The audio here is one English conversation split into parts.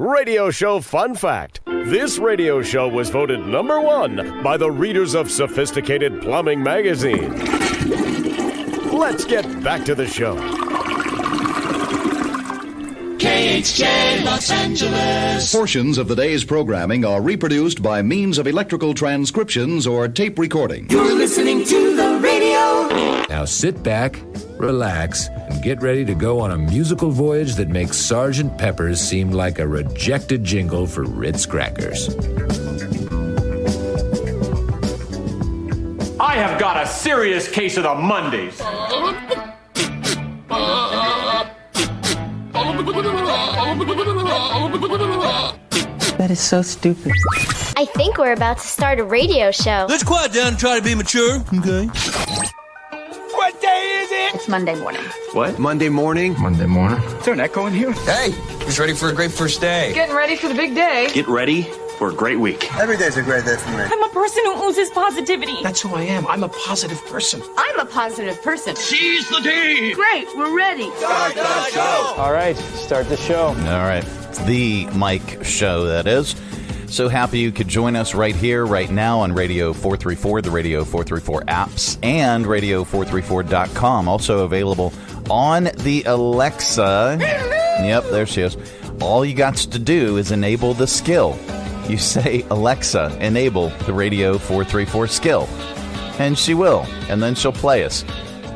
Radio Show Fun Fact. This radio show was voted number one by the readers of Sophisticated Plumbing Magazine. Let's get back to the show. KHJ Los Angeles. Portions of the day's programming are reproduced by means of electrical transcriptions or tape recording. You're listening to the radio. Now sit back, relax, and get ready to go on a musical voyage that makes Sergeant Pepper's seem like a rejected jingle for Ritz crackers. I have got a serious case of the Mondays. That is so stupid. I think we're about to start a radio show. Let's quiet down and try to be mature, okay? It's Monday morning. What? Monday morning? Monday morning. Is there an echo in here? Hey, who's ready for a great first day? Getting ready for the big day. Get ready for a great week. Every day's a great day for me. I'm a person who oozes positivity. That's who I am. I'm a positive person. I'm a positive person. Seize the day. Great, we're ready. Start the show. All right, start the show. All right. The Mike Show, that is. So happy you could join us right here, right now on Radio 434, the Radio 434 apps, and Radio434.com. Also available on the Alexa. Yep, there she is. All you got to do is enable the skill. You say, Alexa, enable the Radio 434 skill. And she will. And then she'll play us.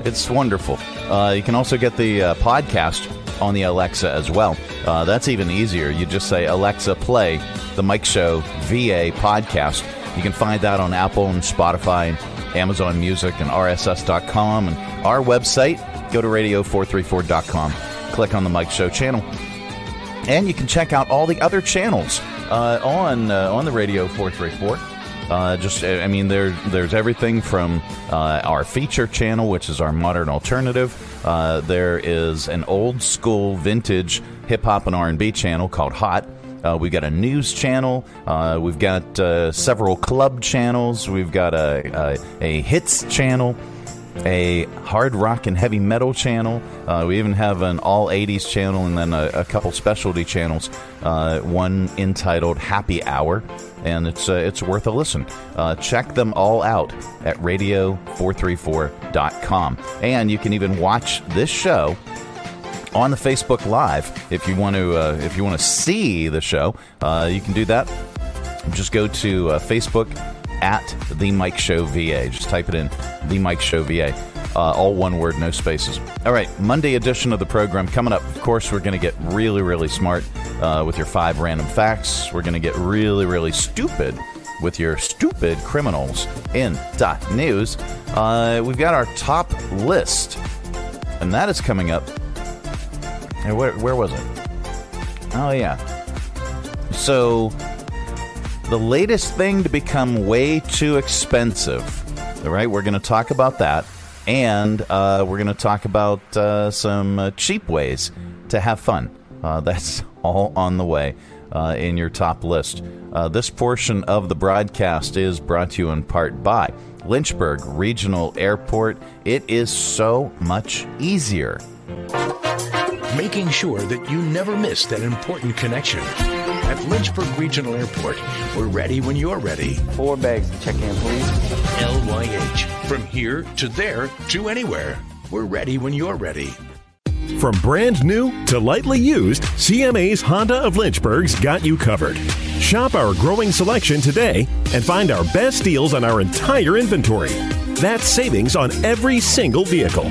It's wonderful. Uh, you can also get the uh, podcast on the Alexa as well. Uh, that's even easier. You just say, Alexa, play the Mike Show VA podcast. You can find that on Apple and Spotify and Amazon Music and RSS.com. And our website, go to radio434.com. Click on the Mike Show channel. And you can check out all the other channels uh, on uh, on the Radio 434. Uh, just, I mean, there, there's everything from uh, our feature channel, which is our modern alternative. Uh, there is an old school, vintage hip hop and R&B channel called Hot. Uh, we've got a news channel. Uh, we've got uh, several club channels. We've got a, a, a hits channel, a hard rock and heavy metal channel. Uh, we even have an all 80s channel and then a, a couple specialty channels. Uh, one entitled Happy Hour, and it's uh, it's worth a listen. Check them all out at radio434.com. And you can even watch this show on the Facebook Live if you want to uh, if you want to see the show. Uh, you can do that. Just go to uh, Facebook at the Mike Show VA. Just type it in, the Mike Show VA. Uh, all one word, no spaces. All right, Monday edition of the program coming up. Of course, we're going to get really, really smart uh, with your five random facts. We're going to get really, really stupid with your stupid criminals in dot news. Uh, we've got our top list, and that is coming up. Where, where was it? Oh, yeah. So, the latest thing to become way too expensive. All right, we're going to talk about that. And uh, we're going to talk about uh, some uh, cheap ways to have fun. Uh, that's all on the way uh, in your top list. Uh, this portion of the broadcast is brought to you in part by Lynchburg Regional Airport. It is so much easier. Making sure that you never miss that important connection. At Lynchburg Regional Airport, we're ready when you're ready. Four bags to check in, please. LYH. From here to there to anywhere. We're ready when you're ready. From brand new to lightly used, CMA's Honda of Lynchburg's got you covered. Shop our growing selection today and find our best deals on our entire inventory. That's savings on every single vehicle.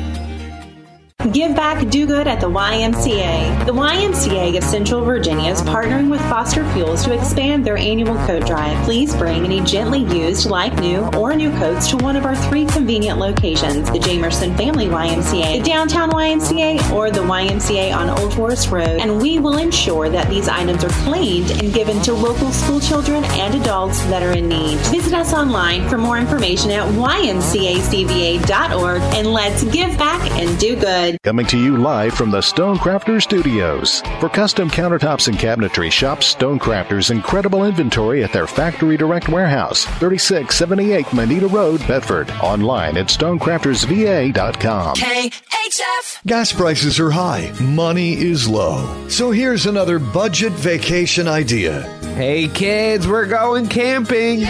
Give back, do good at the YMCA. The YMCA of Central Virginia is partnering with Foster Fuels to expand their annual coat drive. Please bring any gently used, like new, or new coats to one of our three convenient locations the Jamerson Family YMCA, the Downtown YMCA, or the YMCA on Old Forest Road, and we will ensure that these items are cleaned and given to local school children and adults that are in need. Visit us online for more information at ymcacva.org and let's give back and do good. Good. Coming to you live from the Stonecrafter Studios. For custom countertops and cabinetry, shop Stonecrafter's incredible inventory at their Factory Direct Warehouse, 3678 Moneta Road, Bedford. Online at stonecraftersva.com. KHF. Gas prices are high, money is low. So here's another budget vacation idea. Hey kids, we're going camping.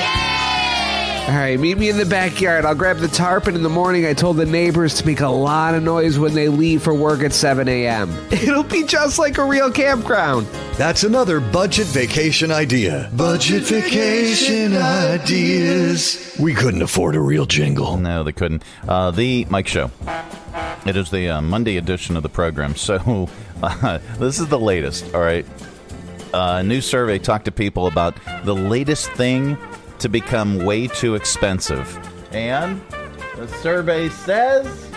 All right, meet me in the backyard. I'll grab the tarp, and in the morning, I told the neighbors to make a lot of noise when they leave for work at 7 a.m. It'll be just like a real campground. That's another budget vacation idea. Budget vacation ideas. We couldn't afford a real jingle. No, they couldn't. Uh, the Mike Show. It is the uh, Monday edition of the program. So uh, this is the latest. All right. Uh, a new survey talked to people about the latest thing to become way too expensive. And the survey says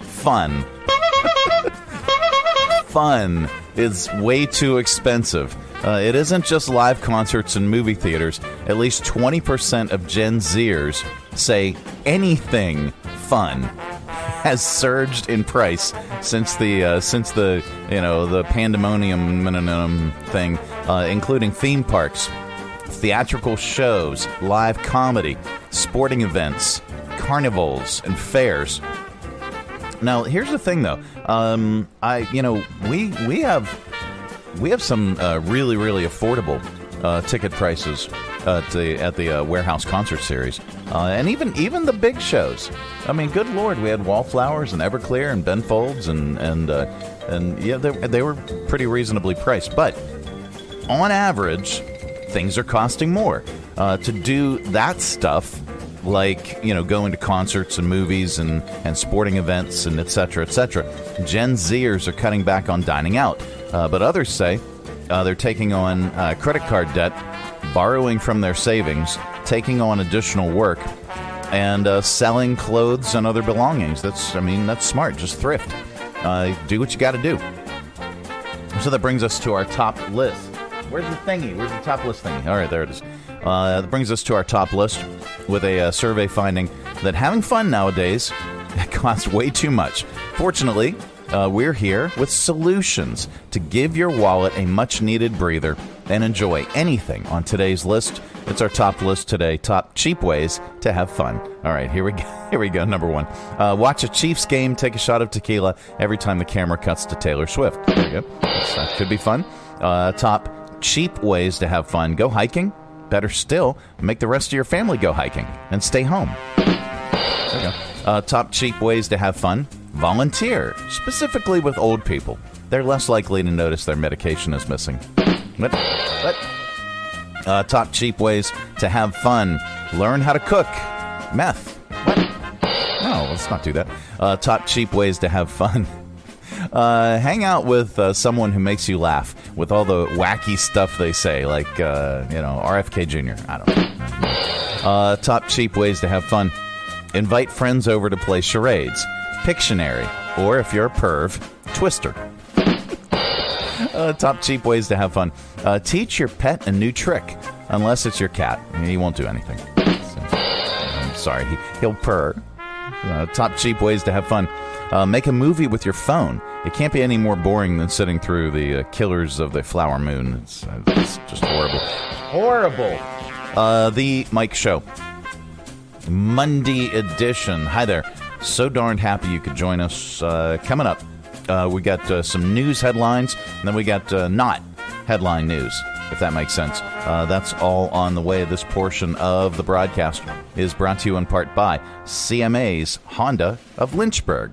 fun. fun is way too expensive. Uh, it isn't just live concerts and movie theaters. At least 20% of Gen Zers say anything fun has surged in price since the uh, since the you know the pandemonium thing, uh, including theme parks, theatrical shows, live comedy, sporting events, carnivals, and fairs. Now, here's the thing, though. Um, I, you know, we we have we have some uh, really really affordable uh, ticket prices at the at the uh, warehouse concert series, uh, and even even the big shows. I mean, good lord, we had Wallflowers and Everclear and Ben Folds and and uh, and yeah, they, they were pretty reasonably priced, but on average, things are costing more. Uh, to do that stuff like you know going to concerts and movies and, and sporting events and etc etc gen zers are cutting back on dining out. Uh, but others say uh, they're taking on uh, credit card debt borrowing from their savings taking on additional work and uh, selling clothes and other belongings. That's i mean that's smart. Just thrift. Uh, do what you got to do. So that brings us to our top list Where's the thingy? Where's the top list thingy? All right, there it is. Uh, that brings us to our top list with a uh, survey finding that having fun nowadays costs way too much. Fortunately, uh, we're here with solutions to give your wallet a much needed breather and enjoy anything on today's list. It's our top list today. Top cheap ways to have fun. All right, here we go. Here we go. Number one: uh, watch a Chiefs game, take a shot of tequila every time the camera cuts to Taylor Swift. There you go. That could be fun. Uh, top cheap ways to have fun: go hiking. Better still, make the rest of your family go hiking and stay home. Uh, top cheap ways to have fun: volunteer, specifically with old people. They're less likely to notice their medication is missing. What? What? Uh, top cheap ways to have fun: learn how to cook. Meth. What? No, let's not do that. Uh, top cheap ways to have fun. Uh, hang out with uh, someone who makes you laugh with all the wacky stuff they say, like uh, you know RFK Jr. I don't know. Uh, top cheap ways to have fun: invite friends over to play charades, Pictionary, or if you're a perv, Twister. Uh, top cheap ways to have fun: uh, teach your pet a new trick, unless it's your cat. He won't do anything. So, I'm sorry, he, he'll purr. Top cheap ways to have fun. Uh, make a movie with your phone. It can't be any more boring than sitting through the uh, Killers of the Flower Moon. It's, uh, it's just horrible. Horrible. Uh, the Mike Show. Monday edition. Hi there. So darned happy you could join us. Uh, coming up, uh, we got uh, some news headlines, and then we got uh, not headline news, if that makes sense. Uh, that's all on the way. This portion of the broadcast is brought to you in part by CMA's Honda of Lynchburg.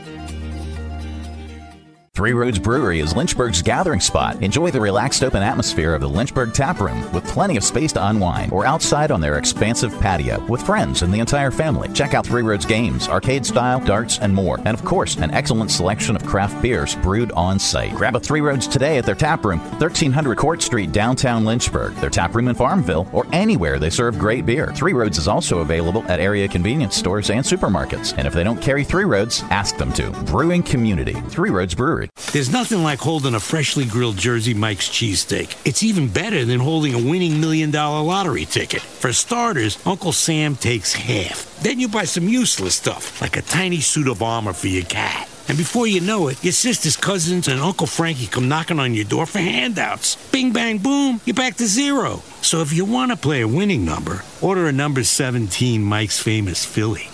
Three Roads Brewery is Lynchburg's gathering spot. Enjoy the relaxed open atmosphere of the Lynchburg Tap Room with plenty of space to unwind or outside on their expansive patio with friends and the entire family. Check out Three Roads games, arcade style, darts, and more. And of course, an excellent selection of craft beers brewed on site. Grab a Three Roads today at their tap room, 1300 Court Street, downtown Lynchburg, their tap room in Farmville, or anywhere they serve great beer. Three Roads is also available at area convenience stores and supermarkets. And if they don't carry Three Roads, ask them to. Brewing Community, Three Roads Brewery. There's nothing like holding a freshly grilled Jersey Mike's cheesesteak. It's even better than holding a winning million dollar lottery ticket. For starters, Uncle Sam takes half. Then you buy some useless stuff, like a tiny suit of armor for your cat. And before you know it, your sister's cousins and Uncle Frankie come knocking on your door for handouts. Bing, bang, boom, you're back to zero. So if you want to play a winning number, order a number 17 Mike's Famous Philly.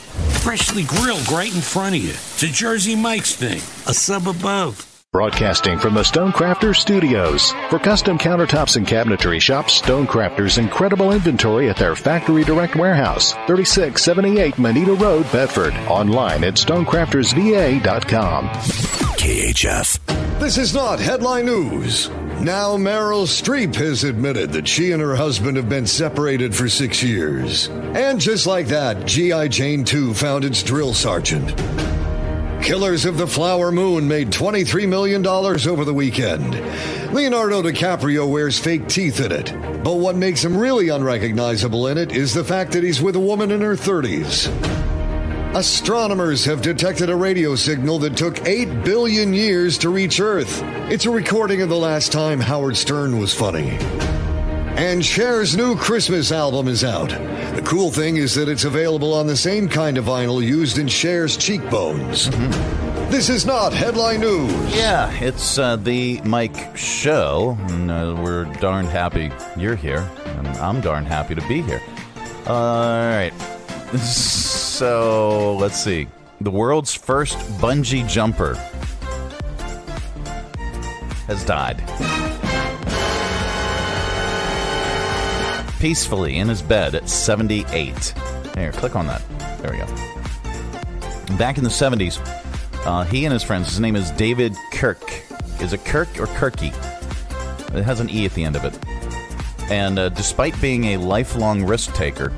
Freshly grilled right in front of you. It's a Jersey Mike's thing, a sub above. Broadcasting from the Stonecrafters Studios. For custom countertops and cabinetry, shop Stonecrafters' incredible inventory at their Factory Direct Warehouse, 3678 Moneta Road, Bedford. Online at stonecraftersva.com. KHF. This is not headline news. Now Meryl Streep has admitted that she and her husband have been separated for six years. And just like that, G.I. Jane 2 found its drill sergeant. Killers of the Flower Moon made $23 million over the weekend. Leonardo DiCaprio wears fake teeth in it. But what makes him really unrecognizable in it is the fact that he's with a woman in her 30s. Astronomers have detected a radio signal that took 8 billion years to reach Earth. It's a recording of the last time Howard Stern was funny. And Cher's new Christmas album is out. The cool thing is that it's available on the same kind of vinyl used in Cher's cheekbones. This is not headline news. Yeah, it's uh, the Mike Show, and uh, we're darn happy you're here, and I'm darn happy to be here. all right. So, let's see. The world's first bungee jumper has died. Peacefully in his bed at 78. Here, click on that. There we go. Back in the 70s, uh, he and his friends, his name is David Kirk. Is it Kirk or Kirky? It has an E at the end of it. And uh, despite being a lifelong risk taker,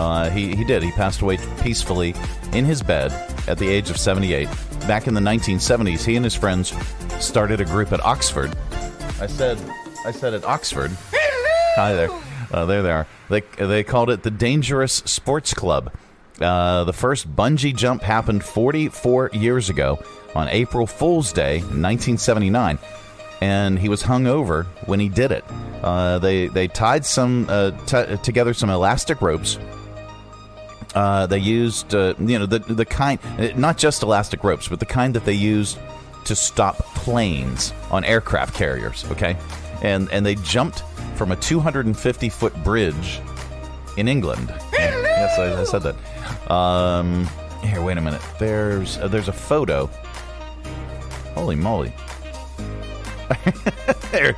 uh, he, he did. He passed away peacefully in his bed at the age of 78. Back in the 1970s, he and his friends started a group at Oxford. I said, I said at Oxford. Hi there. Uh, there they are. They, they called it the Dangerous Sports Club. Uh, the first bungee jump happened 44 years ago on April Fool's Day, 1979, and he was hung over when he did it. Uh, they they tied some uh, t- together some elastic ropes. Uh, they used uh, you know the the kind not just elastic ropes, but the kind that they used to stop planes on aircraft carriers. Okay, and and they jumped from a 250 foot bridge in England. yes, I, I said that. Um, here, wait a minute. There's uh, there's a photo. Holy moly! there.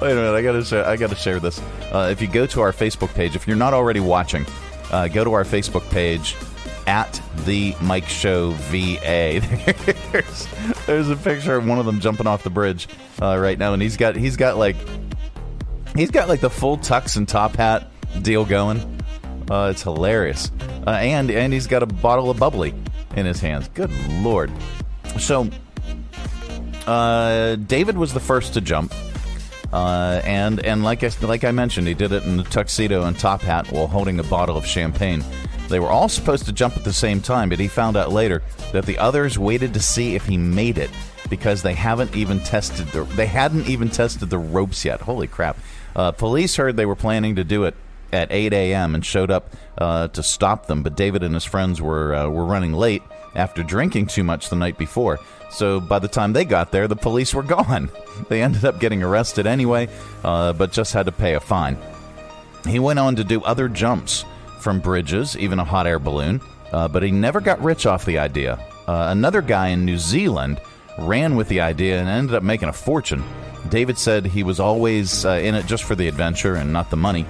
wait a minute. I gotta share. I gotta share this. Uh, if you go to our Facebook page, if you're not already watching, uh, go to our Facebook page at the Mike Show VA. there's, there's a picture of one of them jumping off the bridge uh, right now, and he's got he's got like he's got like the full tux and top hat deal going. Uh, it's hilarious, uh, and and he's got a bottle of bubbly in his hands. Good lord! So, uh, David was the first to jump, uh, and and like I like I mentioned, he did it in a tuxedo and top hat while holding a bottle of champagne. They were all supposed to jump at the same time, but he found out later that the others waited to see if he made it because they haven't even tested the they hadn't even tested the ropes yet. Holy crap! Uh, police heard they were planning to do it at 8 a.m. and showed up uh, to stop them, but David and his friends were uh, were running late after drinking too much the night before. So by the time they got there, the police were gone. They ended up getting arrested anyway, uh, but just had to pay a fine. He went on to do other jumps from bridges, even a hot air balloon, uh, but he never got rich off the idea. Uh, another guy in New Zealand ran with the idea and ended up making a fortune. David said he was always uh, in it just for the adventure and not the money.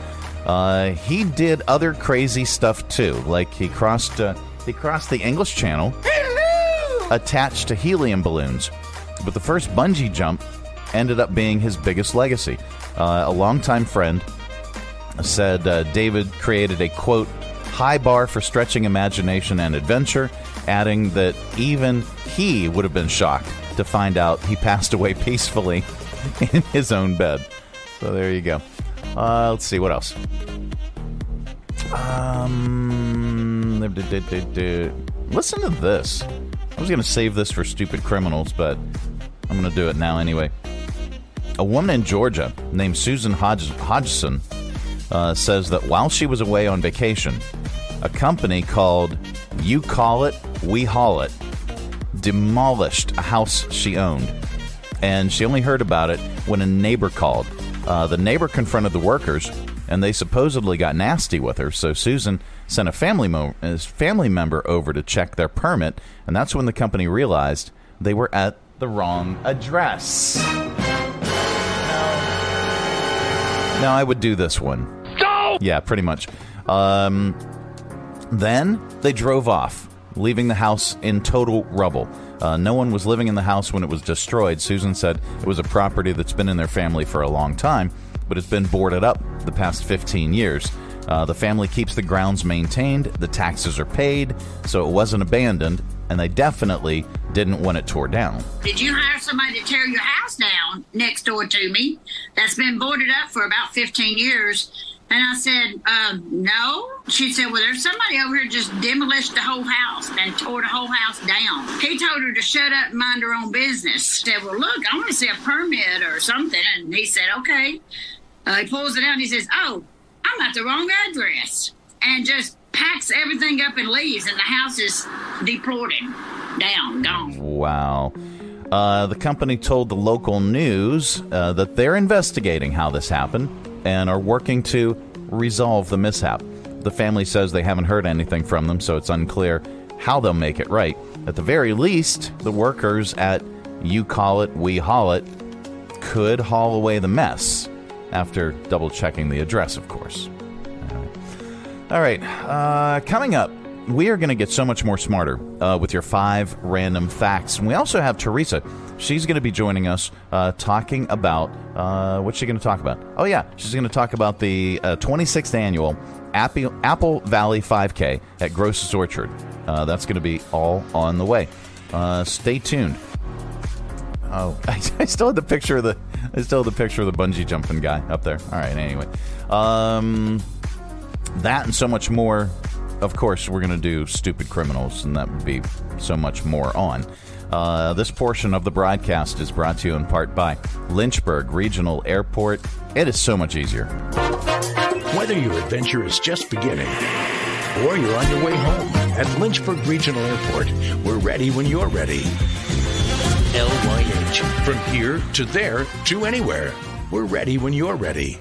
Uh, he did other crazy stuff too, like he crossed he crossed the English Channel attached to helium balloons. But the first bungee jump ended up being his biggest legacy. Uh, a longtime friend said uh, David created a quote high bar for stretching imagination and adventure, adding that even he would have been shocked to find out he passed away peacefully in his own bed. So there you go. Uh, let's see what else. Um, listen to this. I was going to save this for stupid criminals, but I'm going to do it now anyway. A woman in Georgia named Susan Hodg- Hodgson uh, says that while she was away on vacation, a company called You Call It, We Haul It demolished a house she owned. And she only heard about it when a neighbor called. Uh, the neighbor confronted the workers, and they supposedly got nasty with her. So Susan sent a family, mo- family member over to check their permit, and that's when the company realized they were at the wrong address. Now I would do this one. No! Yeah, pretty much. Um, then they drove off, leaving the house in total rubble. Uh, no one was living in the house when it was destroyed. Susan said it was a property that's been in their family for a long time, but it's been boarded up the past 15 years. Uh, the family keeps the grounds maintained, the taxes are paid, so it wasn't abandoned, and they definitely didn't want it tore down. Did you hire somebody to tear your house down next door to me that's been boarded up for about 15 years? And I said, um, no. She said, well, there's somebody over here just demolished the whole house and tore the whole house down. He told her to shut up and mind her own business. Said, well, look, I want to see a permit or something. And he said, okay. Uh, he pulls it out and he says, oh, I'm at the wrong address. And just packs everything up and leaves. And the house is deplored down, gone. Wow. Uh, the company told the local news uh, that they're investigating how this happened and are working to resolve the mishap. The family says they haven't heard anything from them, so it's unclear how they'll make it right. At the very least, the workers at You Call It, We Haul It could haul away the mess after double checking the address, of course. All right, uh, coming up, we are going to get so much more smarter uh, with your five random facts. And we also have Theresa. She's going to be joining us uh, talking about uh, what's she going to talk about? Oh, yeah, she's going to talk about the uh, 26th annual Apple, Apple Valley 5K at Gross's Orchard. Uh, that's going to be all on the way. Uh, stay tuned. Oh, I, I still had the picture of the I still have the picture of the bungee jumping guy up there. All right, anyway, um, that and so much more of course, we're going to do stupid criminals, and that would be so much more on. Uh, this portion of the broadcast is brought to you in part by Lynchburg Regional Airport. It is so much easier. Whether your adventure is just beginning or you're on your way home, at Lynchburg Regional Airport, we're ready when you're ready. LYH. From here to there to anywhere. We're ready when you're ready.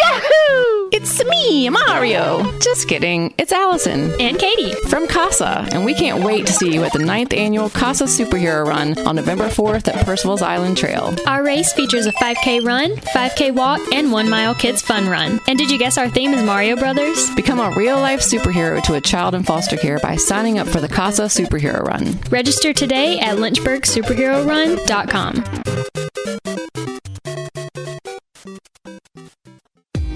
Yahoo! It's me, Mario. Just kidding. It's Allison. And Katie. From CASA. And we can't wait to see you at the 9th annual CASA Superhero Run on November 4th at Percival's Island Trail. Our race features a 5K run, 5K walk, and 1 mile kids fun run. And did you guess our theme is Mario Brothers? Become a real life superhero to a child in foster care by signing up for the CASA Superhero Run. Register today at lynchburgsuperherorun.com.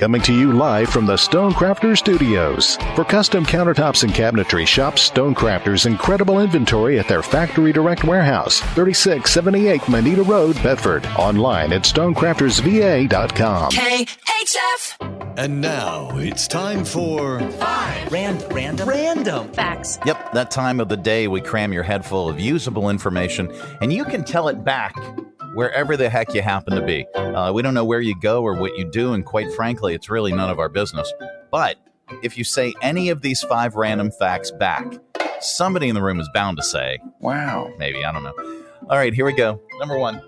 Coming to you live from the Stonecrafters Studios. For custom countertops and cabinetry, shop Stonecrafters' incredible inventory at their Factory Direct Warehouse, 3678 Moneta Road, Bedford. Online at stonecraftersva.com. KHF. And now it's time for Five Random Random Random Facts. Yep, that time of the day we cram your head full of usable information, and you can tell it back wherever the heck you happen to be. Uh, we don't know where you go or what you do, and quite frankly, it's really none of our business. But if you say any of these five random facts back, somebody in the room is bound to say, Wow. maybe, I don't know. All right, here we go. Number one.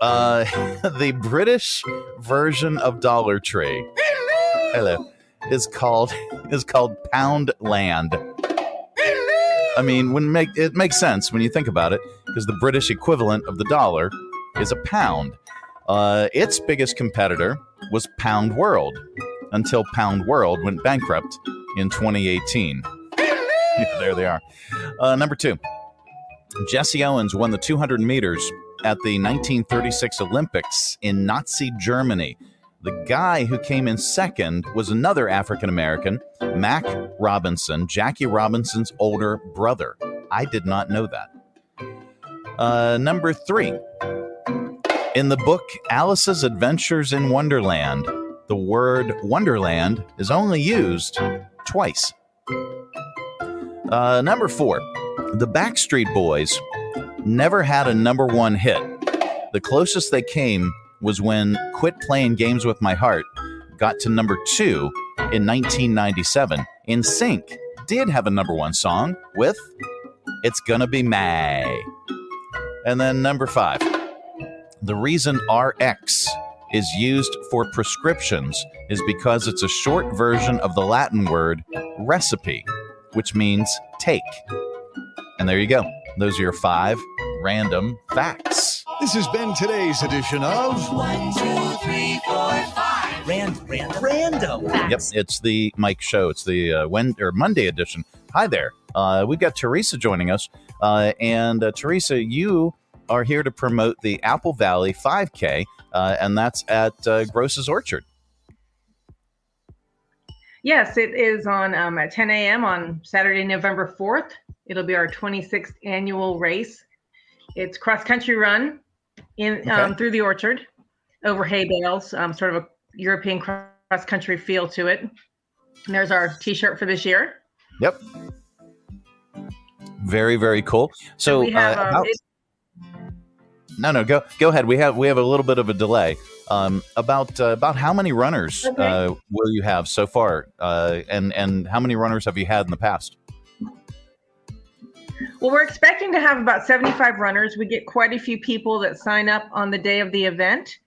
Uh, the British version of Dollar Tree. Hello. Is called is called Pound Land. I mean, when make it makes sense when you think about it, because the British equivalent of the dollar is a pound. Uh, its biggest competitor was Poundworld until Poundworld went bankrupt in 2018. there they are. Uh, number two, Jesse Owens won the 200 meters at the 1936 Olympics in Nazi Germany. The guy who came in second was another African American, Mack Robinson, Jackie Robinson's older brother. I did not know that. Uh, number three, in the book Alice's Adventures in Wonderland, the word Wonderland is only used twice. Uh, number four, the Backstreet Boys never had a number one hit. The closest they came was when Quit Playing Games with My Heart got to number two in 1997. NSYNC did have a number one song with It's Gonna Be May. And then number five, the reason RX is used for prescriptions is because it's a short version of the Latin word recipe, which means take. And there you go. Those are your five random facts. This has been today's edition of One, two, three, four, five. Rand, random, random. Yep, it's the Mike Show. It's the uh, when or Monday edition. Hi there. Uh, we've got Theresa joining us, uh, and uh, Theresa, you are here to promote the Apple Valley 5K, uh, and that's at uh, Gross's Orchard. Yes, it is on um, at 10 a.m. on Saturday, November 4th. It'll be our 26th annual race. It's cross country run in um, through the orchard over hay bales, um, sort of a European cross country feel to it. And there's our T-shirt for this year. Yep. Very very cool. So we have uh, um, how- it- no no go go ahead. We have we have a little bit of a delay. Um, about uh, about how many runners Okay. uh, will you have so far, uh, and and how many runners have you had in the past? Well, we're expecting to have about 75 runners. We get quite a few people that sign up on the day of the event.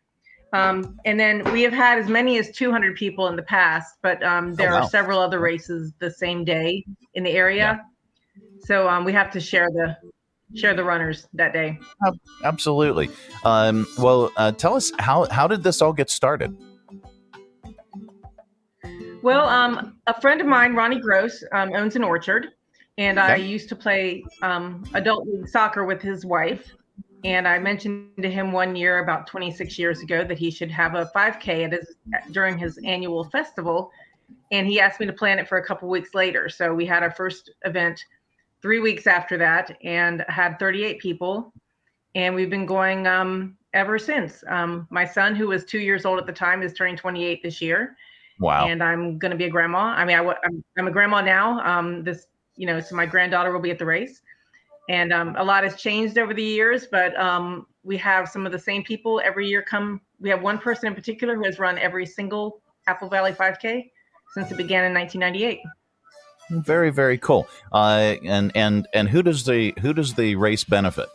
Um, and then we have had as many as 200 people in the past, but um, there Oh, wow. are several other races the same day in the area. So um, we have to share the share the runners that day. Absolutely. Um, well, uh, tell us how how did this all get started? Well, um, a friend of mine, Ronnie Gross, um, owns an orchard, and I used to play um, adult league soccer with his wife. And I mentioned to him one year, about 26 years ago, that he should have a 5K at his during his annual festival, and he asked me to plan it for a couple weeks later. So we had our first event three weeks after that, and had 38 people, and we've been going um, ever since. Um, my son, who was two years old at the time, is turning 28 this year Wow. and I'm going to be a grandma. I mean, I, wa- I'm, I'm a grandma now. Um, this, you know, so my granddaughter will be at the race, and um, a lot has changed over the years. But um, we have some of the same people every year come. We have one person in particular who has run every single Apple Valley 5K since it began in 1998. Very very cool. Uh, and and and who does the who does the race benefit?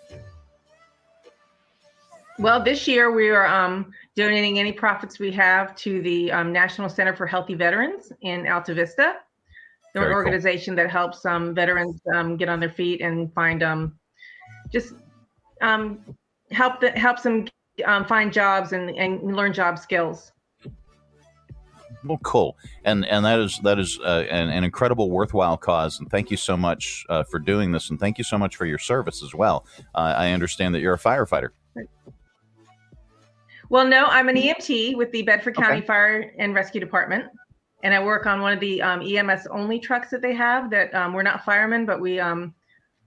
Well, this year we are um, donating any profits we have to the um, National Center for Healthy Veterans in Altavista. They're Very an cool. organization that helps um, veterans um, get on their feet and find um, just um, help the, helps them um, find jobs and, and learn job skills. Well, cool. And and that is that is uh, an, an incredible, worthwhile cause. And thank you so much uh, for doing this. And thank you so much for your service as well. Uh, I understand that you're a firefighter. Well, no, I'm an EMT with the Bedford County Okay. Fire and Rescue Department, and I work on one of the um, EMS only trucks that they have. That um, we're not firemen, but we um,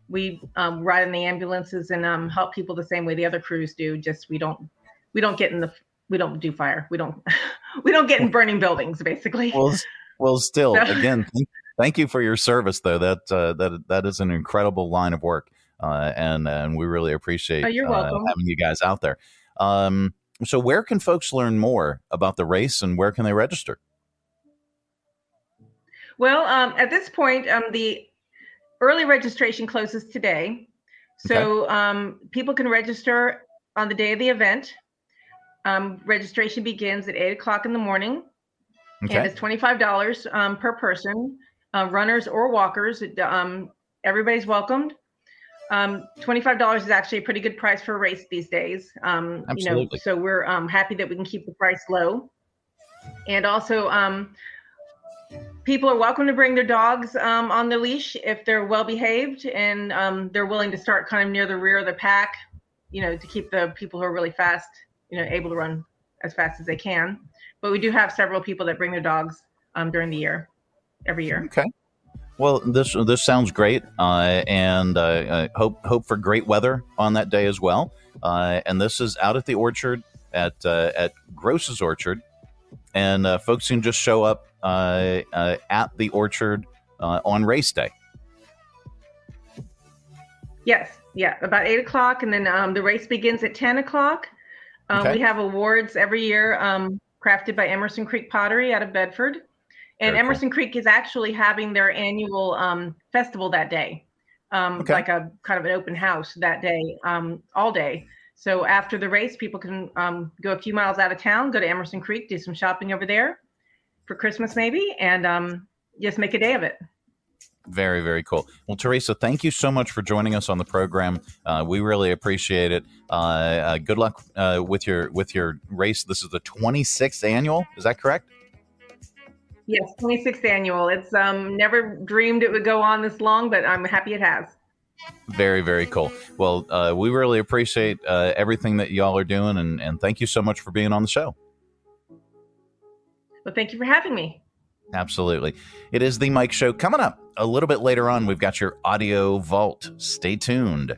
we um, ride in the ambulances and um, help people the same way the other crews do. Just we don't we don't get in the we don't do fire. We don't we don't get in burning buildings, basically. Well, well, still, No. again, thank, thank you for your service, though. That uh, that that is an incredible line of work, uh, and and we really appreciate Oh, you're uh, welcome. having you guys out there. Um, so, where can folks learn more about the race, and where can they register? Well, um, at this point, um, the early registration closes today. So um, people can register on the day of the event. Um, registration begins at eight o'clock in the morning, Okay. and it's twenty five dollars um, per person, uh, runners or walkers. Um, everybody's welcomed. Um, twenty five dollars is actually a pretty good price for a race these days. Um, you know, so we're um, happy that we can keep the price low, and also. Um, people are welcome to bring their dogs um, on the leash if they're well behaved and um, they're willing to start kind of near the rear of the pack you know to keep the people who are really fast you know able to run as fast as they can but we do have several people that bring their dogs um, during the year every year Okay. Well, this this sounds great, uh, and uh, uh, hope hope for great weather on that day as well. Uh, and this is out at the orchard at uh, at Gross's Orchard, and uh, folks can just show up uh, uh, at the orchard uh, on race day. yes yeah about eight o'clock and then um, the race begins at 10 o'clock Okay. we have awards every year um, crafted by emerson creek pottery out of bedford and Very cool. emerson creek is actually having their annual um, festival that day um, Okay. like a kind of an open house that day um, all day so after the race people can um, go a few miles out of town go to emerson creek do some shopping over there for christmas maybe and um, just make a day of it Very, very cool. Well, Theresa, thank you so much for joining us on the program. Uh, we really appreciate it. Uh, uh, good luck uh, with your with your race. This is the 26th annual. Is that correct? Yes, 26th annual. It's um never dreamed it would go on this long, but I'm happy it has. Very, very cool. Well, uh, we really appreciate uh, everything that y'all are doing, and, and thank you so much for being on the show. Well, thank you for having me. Absolutely. It is the Mike Show. Coming up a little bit later on, we've got your audio vault. Stay tuned.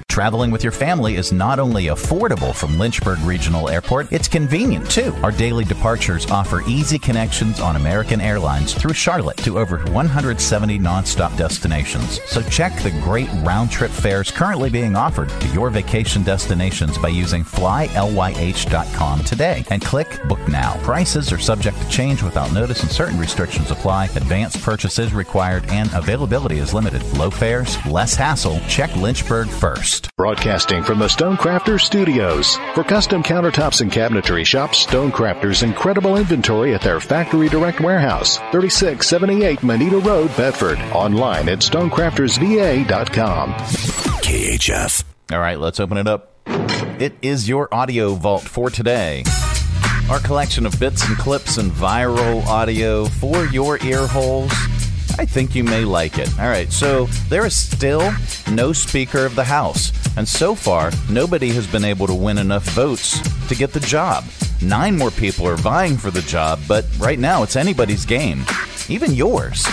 Traveling with your family is not only affordable from Lynchburg Regional Airport, it's convenient too. Our daily departures offer easy connections on American Airlines through Charlotte to over 170 nonstop destinations. So check the great round trip fares currently being offered to your vacation destinations by using flylyh.com today and click book now. Prices are subject to change without notice and certain restrictions apply. Advanced purchase is required and availability is limited. Low fares, less hassle. Check Lynchburg first. Broadcasting from the Stonecrafters Studios. For custom countertops and cabinetry, shop Stonecrafters' incredible inventory at their Factory Direct Warehouse, 3678 Moneta Road, Bedford. Online at stonecraftersva.com. KHF. All right, let's open it up. It is your audio vault for today. Our collection of bits and clips and viral audio for your ear holes. I think you may like it. All right, so there is still no Speaker of the House, and so far, nobody has been able to win enough votes to get the job. Nine more people are vying for the job, but right now it's anybody's game, even yours.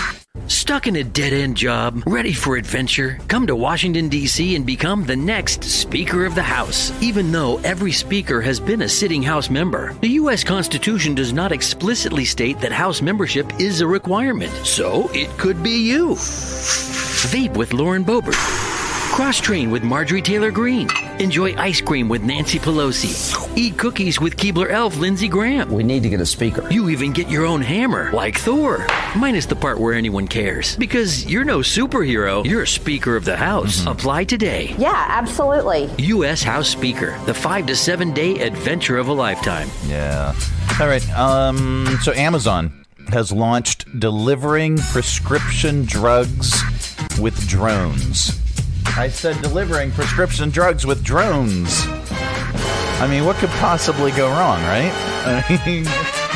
Stuck in a dead end job, ready for adventure? Come to Washington, D.C. and become the next Speaker of the House. Even though every Speaker has been a sitting House member, the U.S. Constitution does not explicitly state that House membership is a requirement. So it could be you. Vape with Lauren Boebert. Cross train with Marjorie Taylor Greene. Enjoy ice cream with Nancy Pelosi. Eat cookies with Keebler Elf Lindsey Graham. We need to get a speaker. You even get your own hammer, like Thor. Minus the part where anyone cares. Because you're no superhero, you're a Speaker of the House. Apply today. Yeah, absolutely. U.S. House Speaker, the five to seven day adventure of a lifetime. Yeah. All right. Um, so Amazon has launched delivering prescription drugs with drones. I said delivering prescription drugs with drones. I mean, what could possibly go wrong, right? I mean,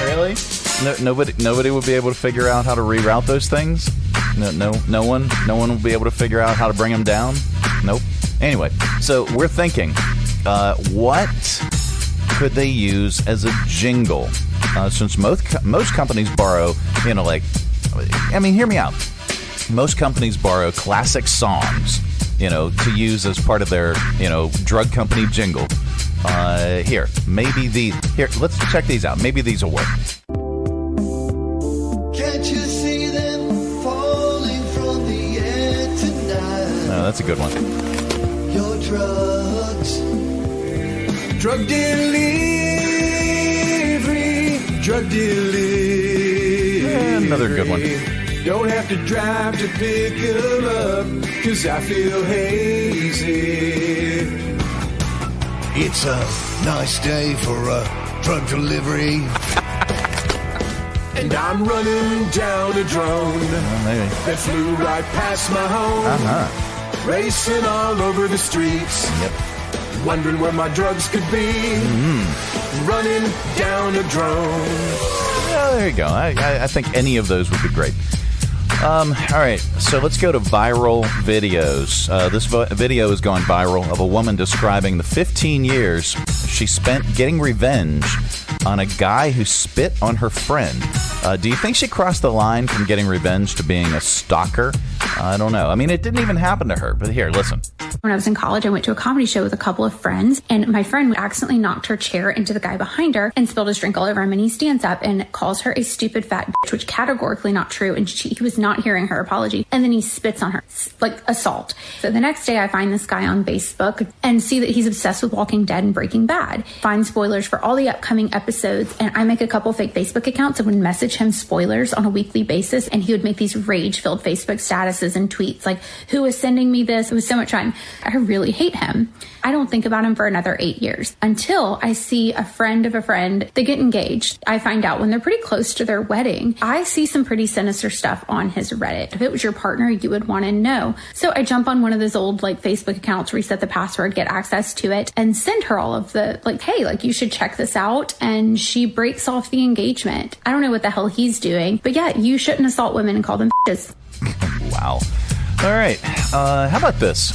really? No, nobody, nobody would be able to figure out how to reroute those things. No, no, no one, no one will be able to figure out how to bring them down. Nope. Anyway, so we're thinking, uh, what could they use as a jingle? Uh, since most co- most companies borrow, you know, like, I mean, hear me out. most companies borrow classic songs, you know, to use as part of their, you know, drug company jingle. Uh, here, maybe the here. Let's check these out. Maybe these will work. Can't you see them falling from the air tonight? Oh, that's a good one. Your drugs. Drug delivery, drug delivery. another good one. Don't have to drive to pick 'em up, cause I feel hazy. It's a nice day for a drug delivery. And I'm running down a drone maybe. that flew right past my home. Uh-huh. Racing all over the streets. Yep. Wondering where my drugs could be. Mm-hmm. Running down a drone. Yeah, there you go. I, I, I think any of those would be great. Um, all right, so let's go to viral videos. Uh, this vo- video is going viral of a woman describing the 15 years she spent getting revenge on a guy who spit on her friend. Uh, do you think she crossed the line from getting revenge to being a stalker? I don't know. I mean, it didn't even happen to her. But here, listen. When I was in college, I went to a comedy show with a couple of friends, and my friend accidentally knocked her chair into the guy behind her and spilled his drink all over him. And he stands up and calls her a stupid fat bitch, which categorically not true. And she, he was not hearing her apology. And then he spits on her, like assault. So the next day, I find this guy on Facebook and see that he's obsessed with Walking Dead and Breaking Bad. Find spoilers for all the upcoming episodes, and I make a couple fake Facebook accounts and would message him spoilers on a weekly basis. And he would make these rage-filled Facebook statuses and tweets like, "Who is sending me this?" It was so much fun. I really hate him. I don't think about him for another eight years until I see a friend of a friend. They get engaged. I find out when they're pretty close to their wedding. I see some pretty sinister stuff on his Reddit. If it was your partner, you would want to know. So I jump on one of those old like Facebook accounts, reset the password, get access to it, and send her all of the like, hey, like you should check this out. And she breaks off the engagement. I don't know what the hell he's doing, but yeah, you shouldn't assault women and call them bitches. Wow. All right. Uh, how about this?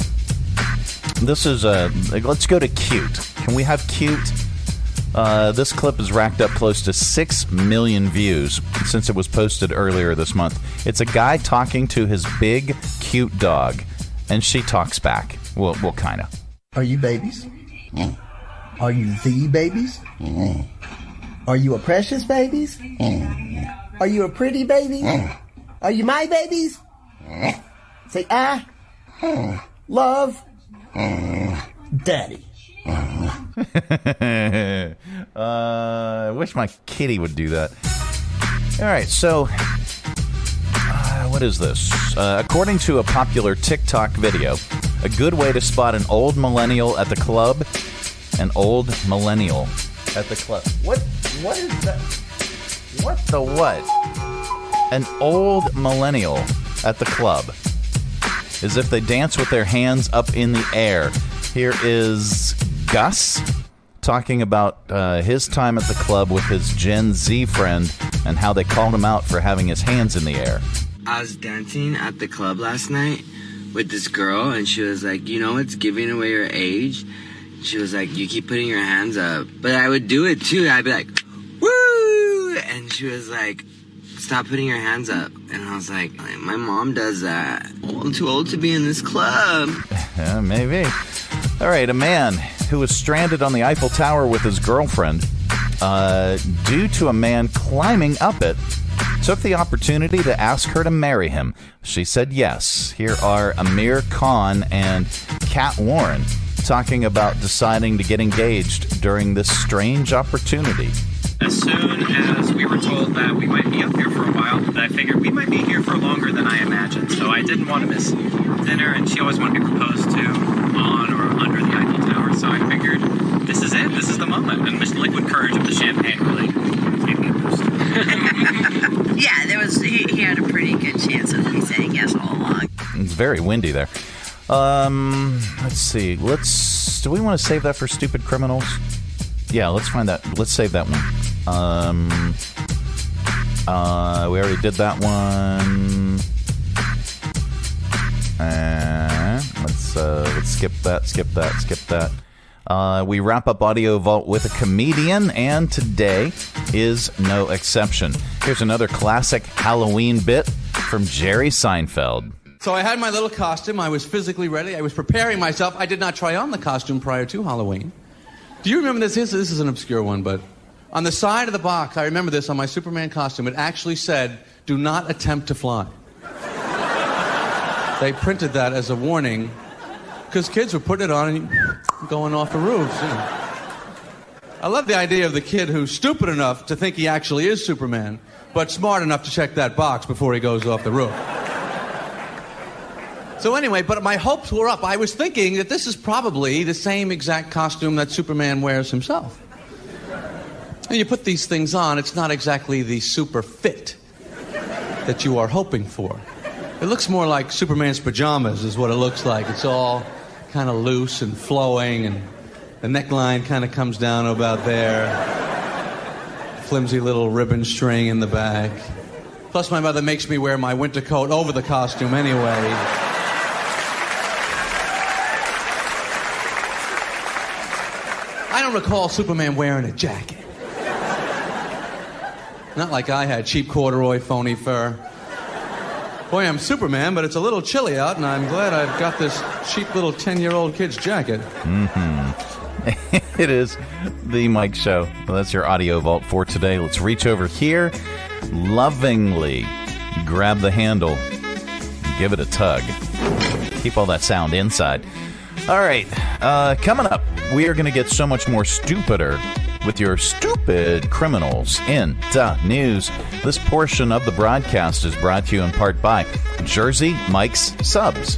This is a. let's go to cute. Can we have cute? Uh, this clip has racked up close to six million views since it was posted earlier this month. It's a guy talking to his big, cute dog, and she talks back. Well, well, kind of. Are you babies? Are you the babies? Are you a precious babies? Are you a pretty baby? Are you my babies? Say I love daddy. uh, I wish my kitty would do that. All right, so uh, what is this? Uh, according to a popular TikTok video, a good way to spot an old millennial at the club, an old millennial at the club. What? What is that? What the what? An old millennial at the club is if they dance with their hands up in the air. Here is Gus talking about uh, his time at the club with his Gen Z friend and how they called him out for having his hands in the air. I was dancing at the club last night with this girl, and she was like, You know what's giving away your age? She was like, You keep putting your hands up. But I would do it too. I'd be like, Woo! And she was like, Stop putting your hands up. And I was like, My mom does that. I'm too old to be in this club. Yeah, maybe. All right, a man who was stranded on the Eiffel Tower with his girlfriend uh, due to a man climbing up it. Took the opportunity to ask her to marry him. She said yes. Here are Amir Khan and Kat Warren talking about deciding to get engaged during this strange opportunity. As soon as we were told that we might be up here for a while, that I figured we might be here for longer than I imagined. So I didn't want to miss dinner, and she always wanted to be proposed to on or under the Eiffel Tower. So I figured this is it. This is the moment. And the liquid courage of the champagne really gave me boost. yeah, there was. He, he had a pretty good chance of me saying yes all along. It's very windy there. Um, let's see. Let's. Do we want to save that for stupid criminals? Yeah, let's find that. Let's save that one. Um, uh, we already did that one. Uh, let's uh, let's skip that. Skip that. Skip that. Uh, we wrap up Audio Vault with a comedian, and today is no exception. Here's another classic Halloween bit from Jerry Seinfeld. So I had my little costume. I was physically ready. I was preparing myself. I did not try on the costume prior to Halloween. Do you remember this? This, this is an obscure one, but on the side of the box, I remember this on my Superman costume. It actually said, "Do not attempt to fly." they printed that as a warning because kids were putting it on and going off the roofs. you know. I love the idea of the kid who's stupid enough to think he actually is Superman, but smart enough to check that box before he goes off the roof. So anyway, but my hopes were up. I was thinking that this is probably the same exact costume that Superman wears himself. And you put these things on, it's not exactly the super fit that you are hoping for. It looks more like Superman's pajamas, is what it looks like. It's all kind of loose and flowing, and the neckline kind of comes down about there. Flimsy little ribbon string in the back. Plus, my mother makes me wear my winter coat over the costume anyway. Don't recall Superman wearing a jacket. Not like I had cheap corduroy, phony fur. Boy, I'm Superman, but it's a little chilly out, and I'm glad I've got this cheap little 10 year old kid's jacket. Mm-hmm. it is the Mike Show. Well, that's your audio vault for today. Let's reach over here, lovingly grab the handle, give it a tug. Keep all that sound inside. All right, uh, coming up, we are going to get so much more stupider with your stupid criminals in the news. This portion of the broadcast is brought to you in part by Jersey Mike's Subs.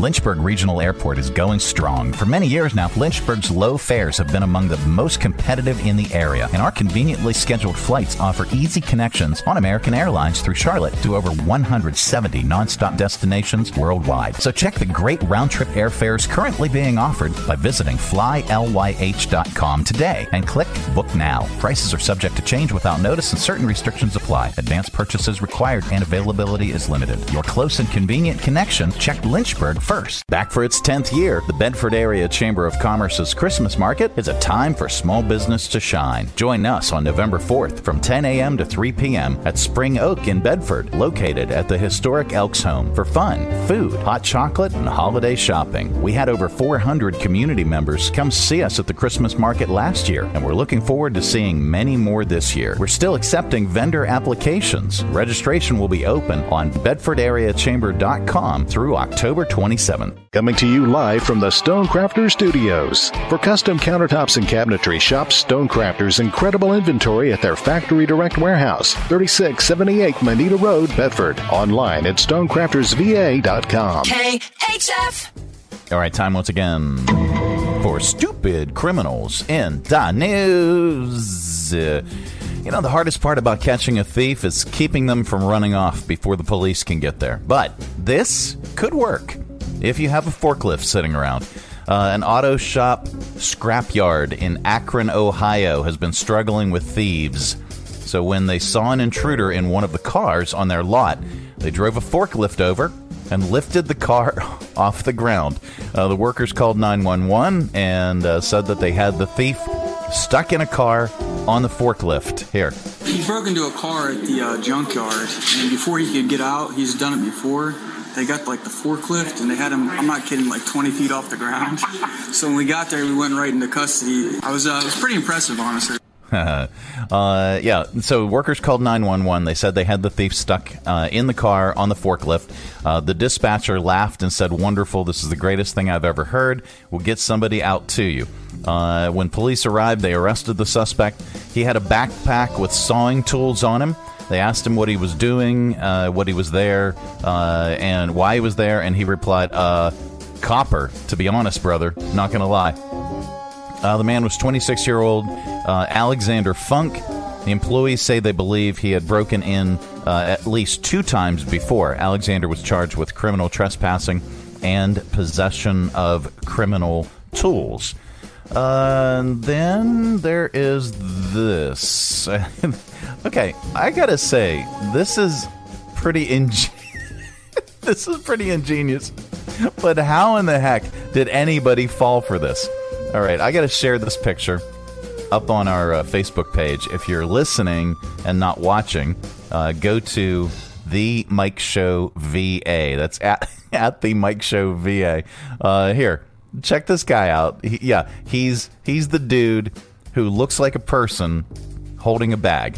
Lynchburg Regional Airport is going strong. For many years now, Lynchburg's low fares have been among the most competitive in the area, and our conveniently scheduled flights offer easy connections on American Airlines through Charlotte to over 170 nonstop destinations worldwide. So check the great round trip airfares currently being offered by visiting flylyh.com today and click Book Now. Prices are subject to change without notice and certain restrictions apply. Advance purchases required and availability is limited. Your close and convenient connection, check Lynchburg first. Back for its 10th year, the Bedford Area Chamber of Commerce's Christmas Market is a time for small business to shine. Join us on November 4th from 10 a.m. to 3 p.m. at Spring Oak in Bedford, located at the historic Elks Home for fun, food, hot chocolate, and holiday shopping. We had over 400 community members come see us at the Christmas market last year, and we're looking forward to seeing many more this year. We're still accepting vendor applications. Registration will be open on bedfordareachamber.com through October 27th. Coming to you live from the Stonecrafters Studios. For custom countertops and cabinetry, shop Stonecrafters' incredible inventory at their Factory Direct Warehouse, 3678 Moneta Road, Bedford. Online at stonecraftersva.com. KHF. All right, time once again for stupid criminals in the news. Uh, you know, the hardest part about catching a thief is keeping them from running off before the police can get there. But this could work if you have a forklift sitting around. Uh, an auto shop scrapyard in Akron, Ohio has been struggling with thieves. So when they saw an intruder in one of the cars on their lot, They drove a forklift over and lifted the car off the ground. Uh, the workers called 911 and uh, said that they had the thief stuck in a car on the forklift. Here. He broke into a car at the uh, junkyard, and before he could get out, he's done it before. They got like the forklift, and they had him. I'm not kidding, like 20 feet off the ground. So when we got there, we went right into custody. I was, uh, it was pretty impressive, honestly. uh, yeah, so workers called 911. They said they had the thief stuck uh, in the car on the forklift. Uh, the dispatcher laughed and said, Wonderful, this is the greatest thing I've ever heard. We'll get somebody out to you. Uh, when police arrived, they arrested the suspect. He had a backpack with sawing tools on him. They asked him what he was doing, uh, what he was there, uh, and why he was there, and he replied, uh, Copper, to be honest, brother. Not to lie. Uh, the man was 26 year old uh, Alexander Funk. The employees say they believe he had broken in uh, at least two times before. Alexander was charged with criminal trespassing and possession of criminal tools. Uh, and then there is this. okay, I gotta say, this is pretty ing- This is pretty ingenious. But how in the heck did anybody fall for this? All right, I gotta share this picture up on our uh, Facebook page. If you're listening and not watching, uh, go to the Mike Show VA. That's at at the Mike Show VA. Uh, here, check this guy out. He, yeah, he's he's the dude who looks like a person holding a bag.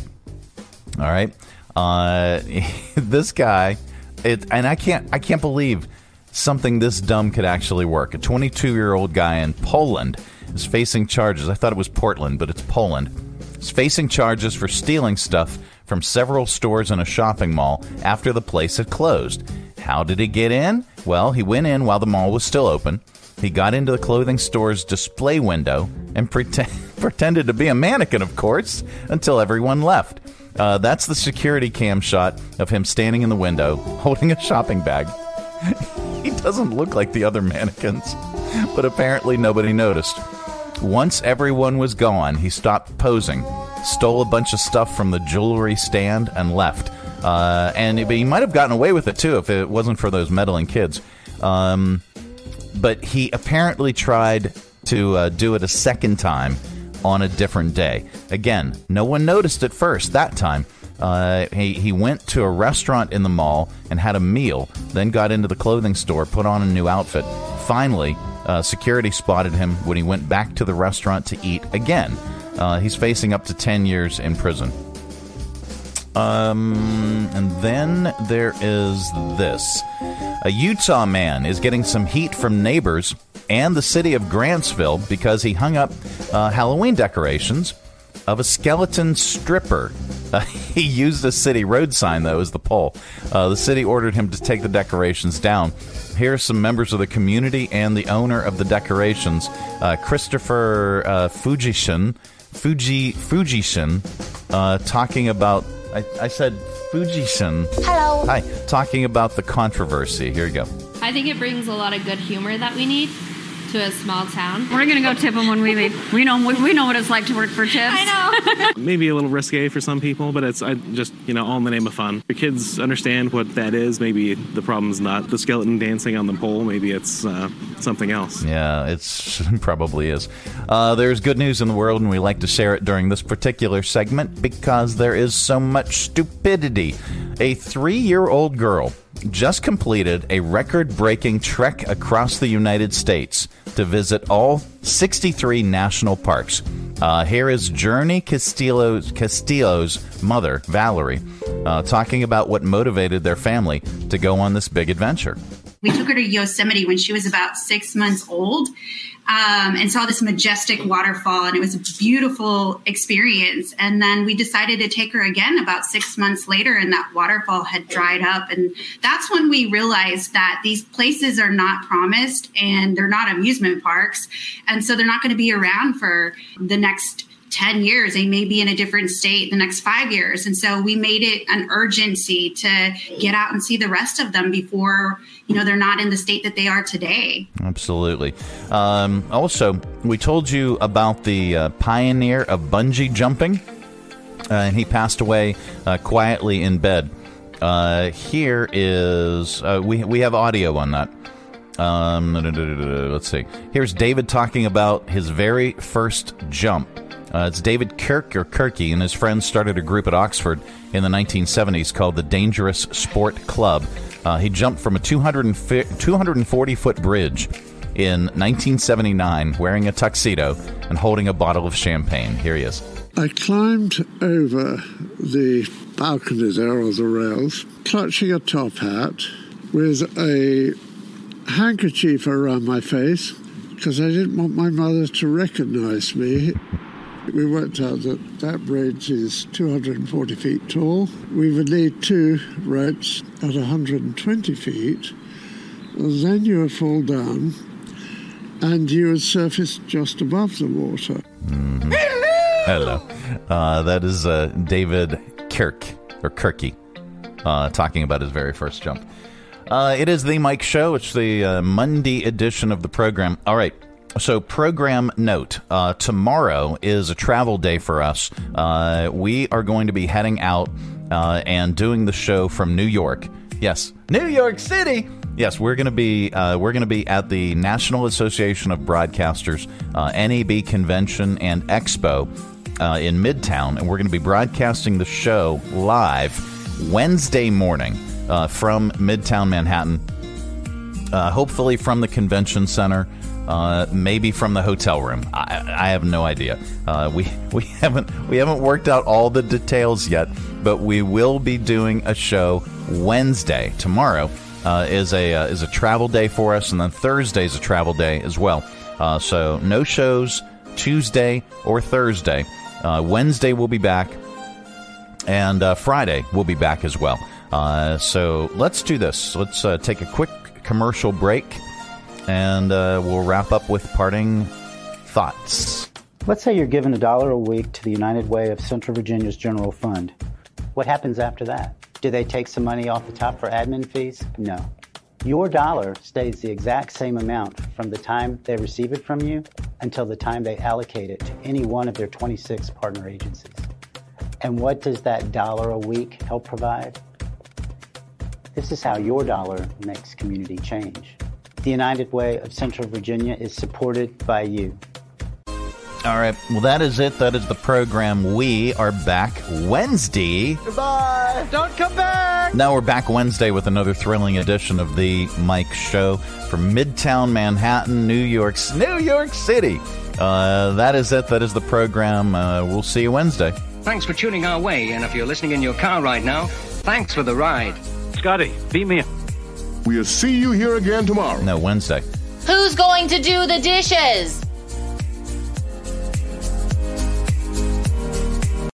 All right, uh, this guy, it, and I can't I can't believe something this dumb could actually work. A 22 year old guy in Poland is facing charges. I thought it was Portland, but it's Poland. Is facing charges for stealing stuff from several stores in a shopping mall after the place had closed. How did he get in? Well, he went in while the mall was still open. He got into the clothing store's display window and pretend, pretended to be a mannequin, of course, until everyone left. Uh, that's the security cam shot of him standing in the window holding a shopping bag. he doesn't look like the other mannequins, but apparently nobody noticed. Once everyone was gone, he stopped posing, stole a bunch of stuff from the jewelry stand, and left. Uh, and he, might have gotten away with it too if it wasn't for those meddling kids. Um, but he apparently tried to uh, do it a second time on a different day. Again, no one noticed at first that time. Uh, he, he went to a restaurant in the mall and had a meal, then got into the clothing store, put on a new outfit. Finally, uh, security spotted him when he went back to the restaurant to eat again. Uh, he's facing up to 10 years in prison. Um, and then there is this. A Utah man is getting some heat from neighbors and the city of Grantsville because he hung up uh, Halloween decorations of a skeleton stripper. Uh, he used a city road sign, though, as the pole. Uh, the city ordered him to take the decorations down. Here are some members of the community and the owner of the decorations, uh, Christopher uh, Fujishin, Fuji Fujishin, uh, talking about. I, I said Fujishin. Hello. Hi, talking about the controversy. Here you go. I think it brings a lot of good humor that we need to a small town. We're gonna go tip them when we leave. We know we know what it's like to work for tips. I know. maybe a little risque for some people, but it's I just you know all in the name of fun. The kids understand what that is. Maybe the problem's not the skeleton dancing on the pole. Maybe it's uh, something else. Yeah, it's probably is. Uh, there's good news in the world, and we like to share it during this particular segment because there is so much stupidity. A three-year-old girl just completed a record-breaking trek across the United States to visit all 63 national parks. Uh, here is Journey Castillo's, Castillo's mother, Valerie, uh, talking about what motivated their family to go on this big adventure. We took her to Yosemite when she was about six months old um, and saw this majestic waterfall, and it was a beautiful experience. And then we decided to take her again about six months later, and that waterfall had dried up. And that's when we realized that these places are not promised and they're not amusement parks. And so they're not going to be around for the next 10 years. They may be in a different state the next five years. And so we made it an urgency to get out and see the rest of them before, you know, they're not in the state that they are today. Absolutely. Um, also, we told you about the uh, pioneer of bungee jumping, uh, and he passed away uh, quietly in bed. Uh, here is uh, we we have audio on that. Um, let's see. Here's David talking about his very first jump. Uh, it's David Kirke or Kirky and his friends started a group at Oxford in the 1970s called the Dangerous Sport Club. Uh, he jumped from a 240 foot bridge in 1979 wearing a tuxedo and holding a bottle of champagne. Here he is. I climbed over the balcony there or the rails, clutching a top hat with a handkerchief around my face because I didn't want my mother to recognize me. We worked out that that bridge is 240 feet tall. We would need two ropes at 120 feet. And then you would fall down and you would surface just above the water. Hello. Uh, that is uh, David Kirke, or Kirky, uh, talking about his very first jump. Uh, it is the Mike Show. It's the uh, Monday edition of the program. All right. So, program note uh, tomorrow is a travel day for us. Uh, we are going to be heading out uh, and doing the show from New York. Yes, New York City. Yes, we're going to be uh, we're going to be at the National Association of Broadcasters uh, NAB convention and expo uh, in Midtown, and we're going to be broadcasting the show live Wednesday morning uh, from Midtown Manhattan. Uh, hopefully from the convention center, uh, maybe from the hotel room. I, I have no idea. Uh, we we haven't we haven't worked out all the details yet, but we will be doing a show Wednesday. Tomorrow uh, is a uh, is a travel day for us, and then Thursday is a travel day as well. Uh, so no shows Tuesday or Thursday. Uh, Wednesday we'll be back, and uh, Friday we'll be back as well. So let's do this. Let's take a quick commercial break, and uh, we'll wrap up with parting thoughts. Let's say you're given a dollar a week to the United Way of Central Virginia's general fund. What happens after that? Do they take some money off the top for admin fees? No. Your dollar stays the exact same amount from the time they receive it from you until the time they allocate it to any one of their 26 partner agencies. And what does that dollar a week help provide? This is how your dollar makes community change. The United Way of Central Virginia is supported by you. All right. Well, that is it. That is the program. We are back Wednesday. Goodbye. Don't come back. Now we're back Wednesday with another thrilling edition of the Mike Show from Midtown Manhattan, New York, New York City. Uh, that is it. That is the program. Uh, we'll see you Wednesday. Thanks for tuning our way, and if you're listening in your car right now, thanks for the ride. Scotty, beat me. We'll see you here again tomorrow. No, Wednesday. Who's going to do the dishes?